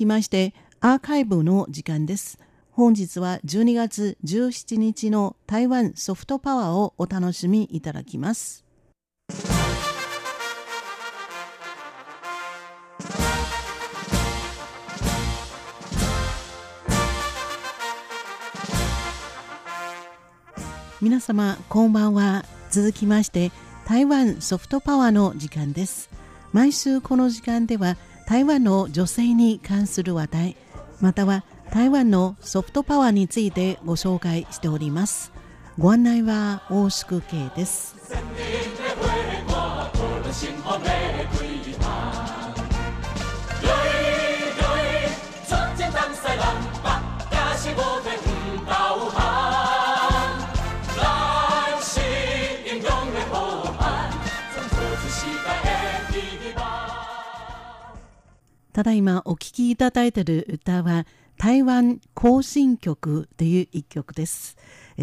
きましてアーカイブの時間です。本日は12月17日の台湾ソフトパワーをお楽しみいただきます。皆様こんばんは続きまして台湾ソフトパワーの時間です毎週この時間では台湾の女性に関する話題または台湾のソフトパワーについてご紹介しております。ご案内は大宿慶です。ただいまお聴きいただいている歌は台湾行進曲という一曲です。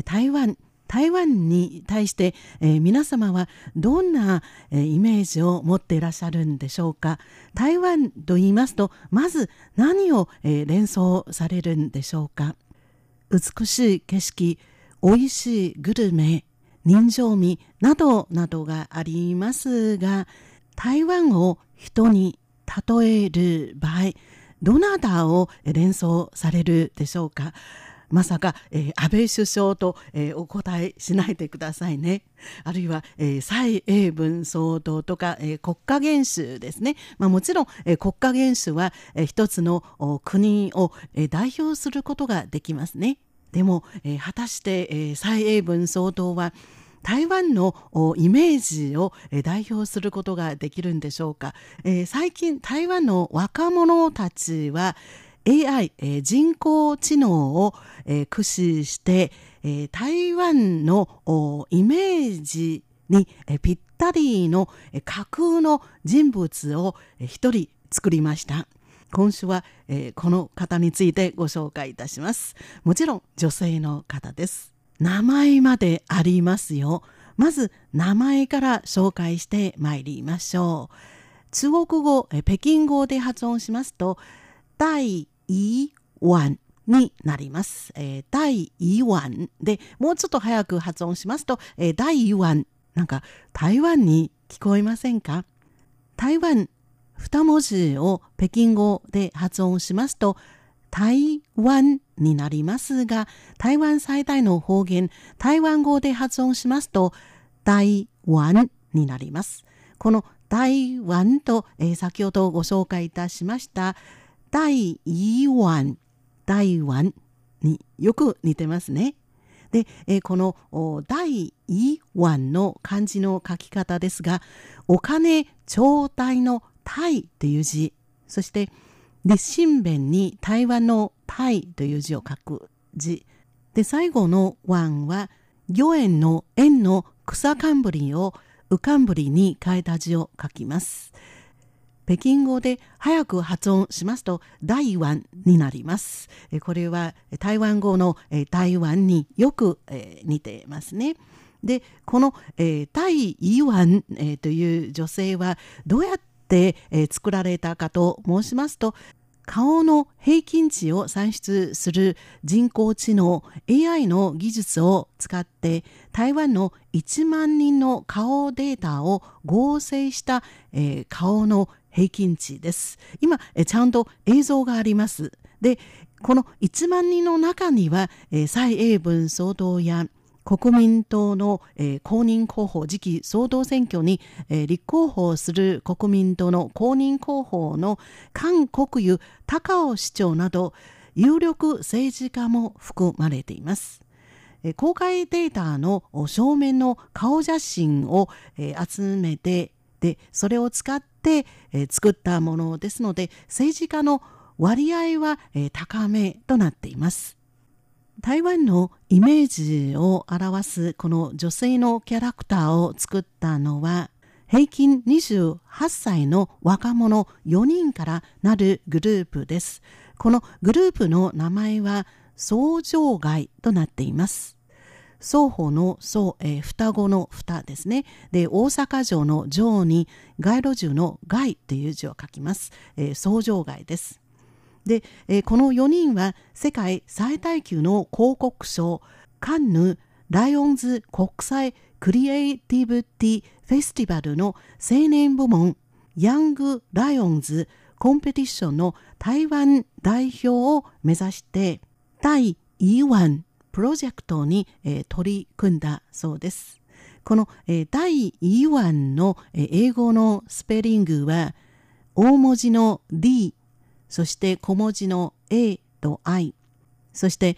台湾台湾に対して、えー、皆様はどんな、えー、イメージを持っていらっしゃるんでしょうか台湾と言いますとまず何を、えー、連想されるんでしょうか美しい景色美味しいグルメ人情味などなどがありますが台湾を人に例える場合どなたを連想されるでしょうか？まさか、えー、安倍首相と、えー、お答えしないでくださいね。あるいは、えー、蔡英文総統とか、えー、国家元首ですね。まあ、もちろん、えー、国家元首は、えー、一つの国を、えー、代表することができますね。でも、えー、果たして、えー、蔡英文総統は、台湾のイメージを代表することができるんでしょうか、えー、最近台湾の若者たちは AI、えー、人工知能を、えー、駆使して、え、台湾のイメージに、え、ぴったりの、え、架空の人物を一、人作りました。今週は、え、この方についてご紹介いたします。もちろん女性の方です。名前までありますよ。まず名前から紹介してまいりましょう。中国語、北京語で発音しますと、第一湾になります。えー、第一湾で、もうちょっと早く発音しますと、えー、第一湾。なんか台湾に聞こえませんか？台湾二文字を北京語で発音しますと、台湾になりますが、台湾最大の方言、台湾語で発音しますと、台湾になります。この台湾と、えー、先ほどご紹介いたしました台湾、台湾によく似てますね。で、えー、この第湾の漢字の書き方ですが、お金頂戴の台という字、そして立身弁に台湾のタイという字を書く字。で、最後の湾は、魚園の円の草冠を浮かんぶりに変えた字を書きます。北京語で早く発音しますと台湾になります。これは台湾語の台湾によく似てますね。で、この台湾という女性はどうやって作られたかと申しますと顔の平均値を算出する人工知能 AI の技術を使って台湾の1万人の顔データを合成した、えー、顔の平均値です。今、えちゃんと映像があります。で、この1万人の中には、え、蔡英文総統や国民党の、えー、公認候補次期総統選挙に、えー、立候補する国民党の公認候補の韓国湯高尾市長など有力政治家も含まれています。え、公開データの正面の顔写真を、え、集めてでそれを使って、え、作ったものですので政治家の割合は、え、高めとなっています。台湾のイメージを表すこの女性のキャラクターを作ったのは平均28歳の若者4人からなるグループです。このグループの名前は相乗街となっています。双方の双、えー、双子の双ですね。で、大阪城の城に街路樹の街という字を書きます。えー、相乗街です。で、えー、この4人は世界最大級の広告賞カンヌ・ライオンズ国際クリエイティブティフェスティバルの青年部門ヤング・ライオンズコンペティションの台湾代表を目指して第1プロジェクトに、えー、取り組んだそうです。この、えー、第1の、えー、英語のスペリングは大文字の D そして小文字の A と I そして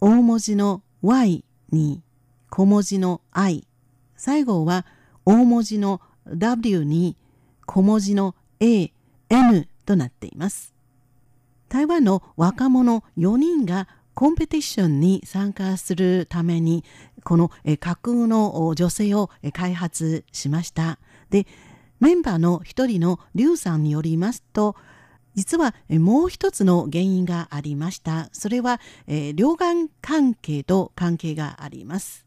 大文字の Y に小文字の I 最後は大文字の W に小文字の A、N となっています。台湾の若者4人がコンペティションに参加するためにこの架空の女性を開発しました。で、メンバーの一人のリュウさんによりますと、実はもう一つの原因がありました。それは、えー、両岸関係と関係があります。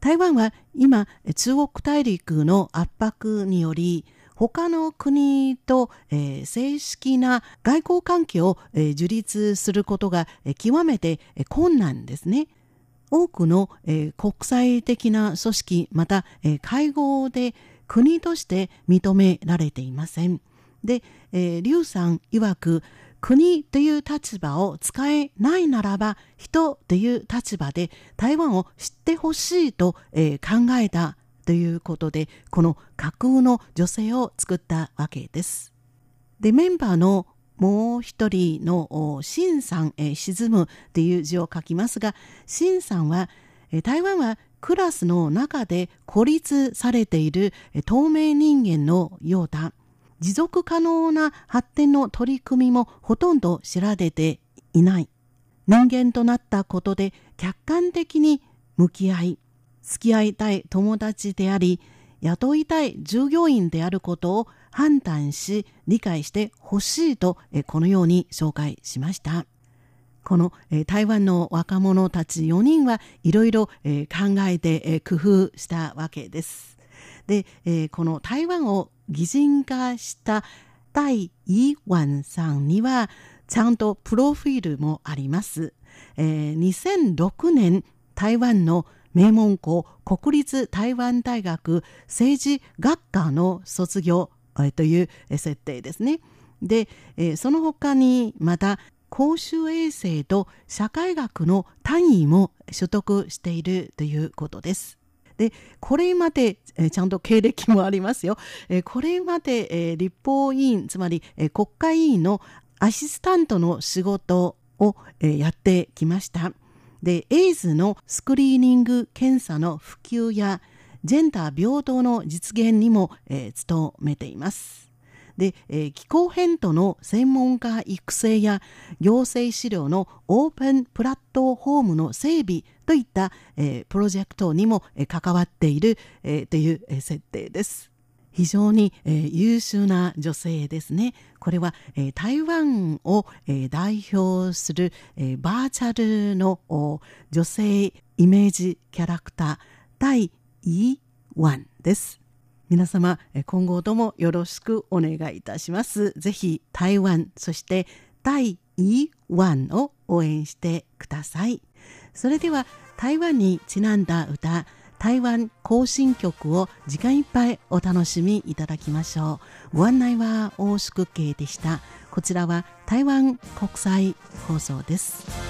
台湾は今、中国大陸の圧迫により、他の国と、えー、正式な外交関係を、えー、樹立することが、えー、極めて、えー、困難ですね。多くの、えー、国際的な組織また、えー、会合で国として認められていません。で、えー、劉さん曰く国という立場を使えないならば人という立場で台湾を知ってほしいと、えー、考えたということでこの架空の女性を作ったわけです。でメンバーのもう一人のシンさん、え、沈むという字を書きますがシンさんは、え、台湾はクラスの中で孤立されている透明人間のようだ。持続可能な発展の取り組みもほとんど知られていない。人間となったことで客観的に向き合い、付き合いたい友達であり、雇いたい従業員であることを判断し、理解してほしいと、このように紹介しました。この、台湾の若者たち4人はいろいろ、考えて、工夫したわけです。で、この台湾を擬人化した第イワンさんにはちゃんとプロフィールもあります。えー、2006年台湾の名門校国立台湾大学政治学科の卒業、えー、という設定ですね。で、えー、その他にまた公衆衛生と社会学の単位も取得しているということです。でこれまで、え、ちゃんと経歴もありますよ、え、これまで、え、立法委員つまり、え国会議員のアシスタントの仕事を、えやってきました。でエイズのスクリーニング検査の普及やジェンダー平等の実現にも、え努めています。で、えー、気候変動の専門家育成や行政資料のオープンプラットフォームの整備といった、えー、プロジェクトにも、えー、関わっている、えー、という、えー、設定です。非常に、えー、優秀な女性ですね。これは、えー、台湾を、えー、代表する、えー、バーチャルの女性イメージキャラクター第1です。皆様今後ともよろしくお願いいたします。ぜひ台湾そして第1を応援してください。それでは台湾にちなんだ歌台湾行進曲を時間いっぱいお楽しみいただきましょう。ご案内は大宿慶でした。こちらは台湾国際放送です。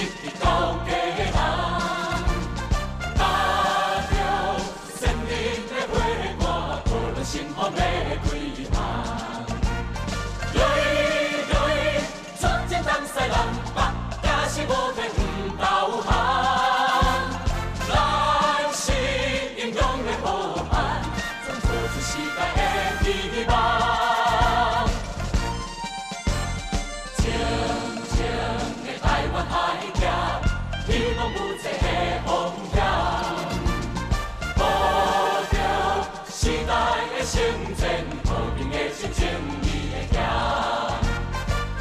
If you don't get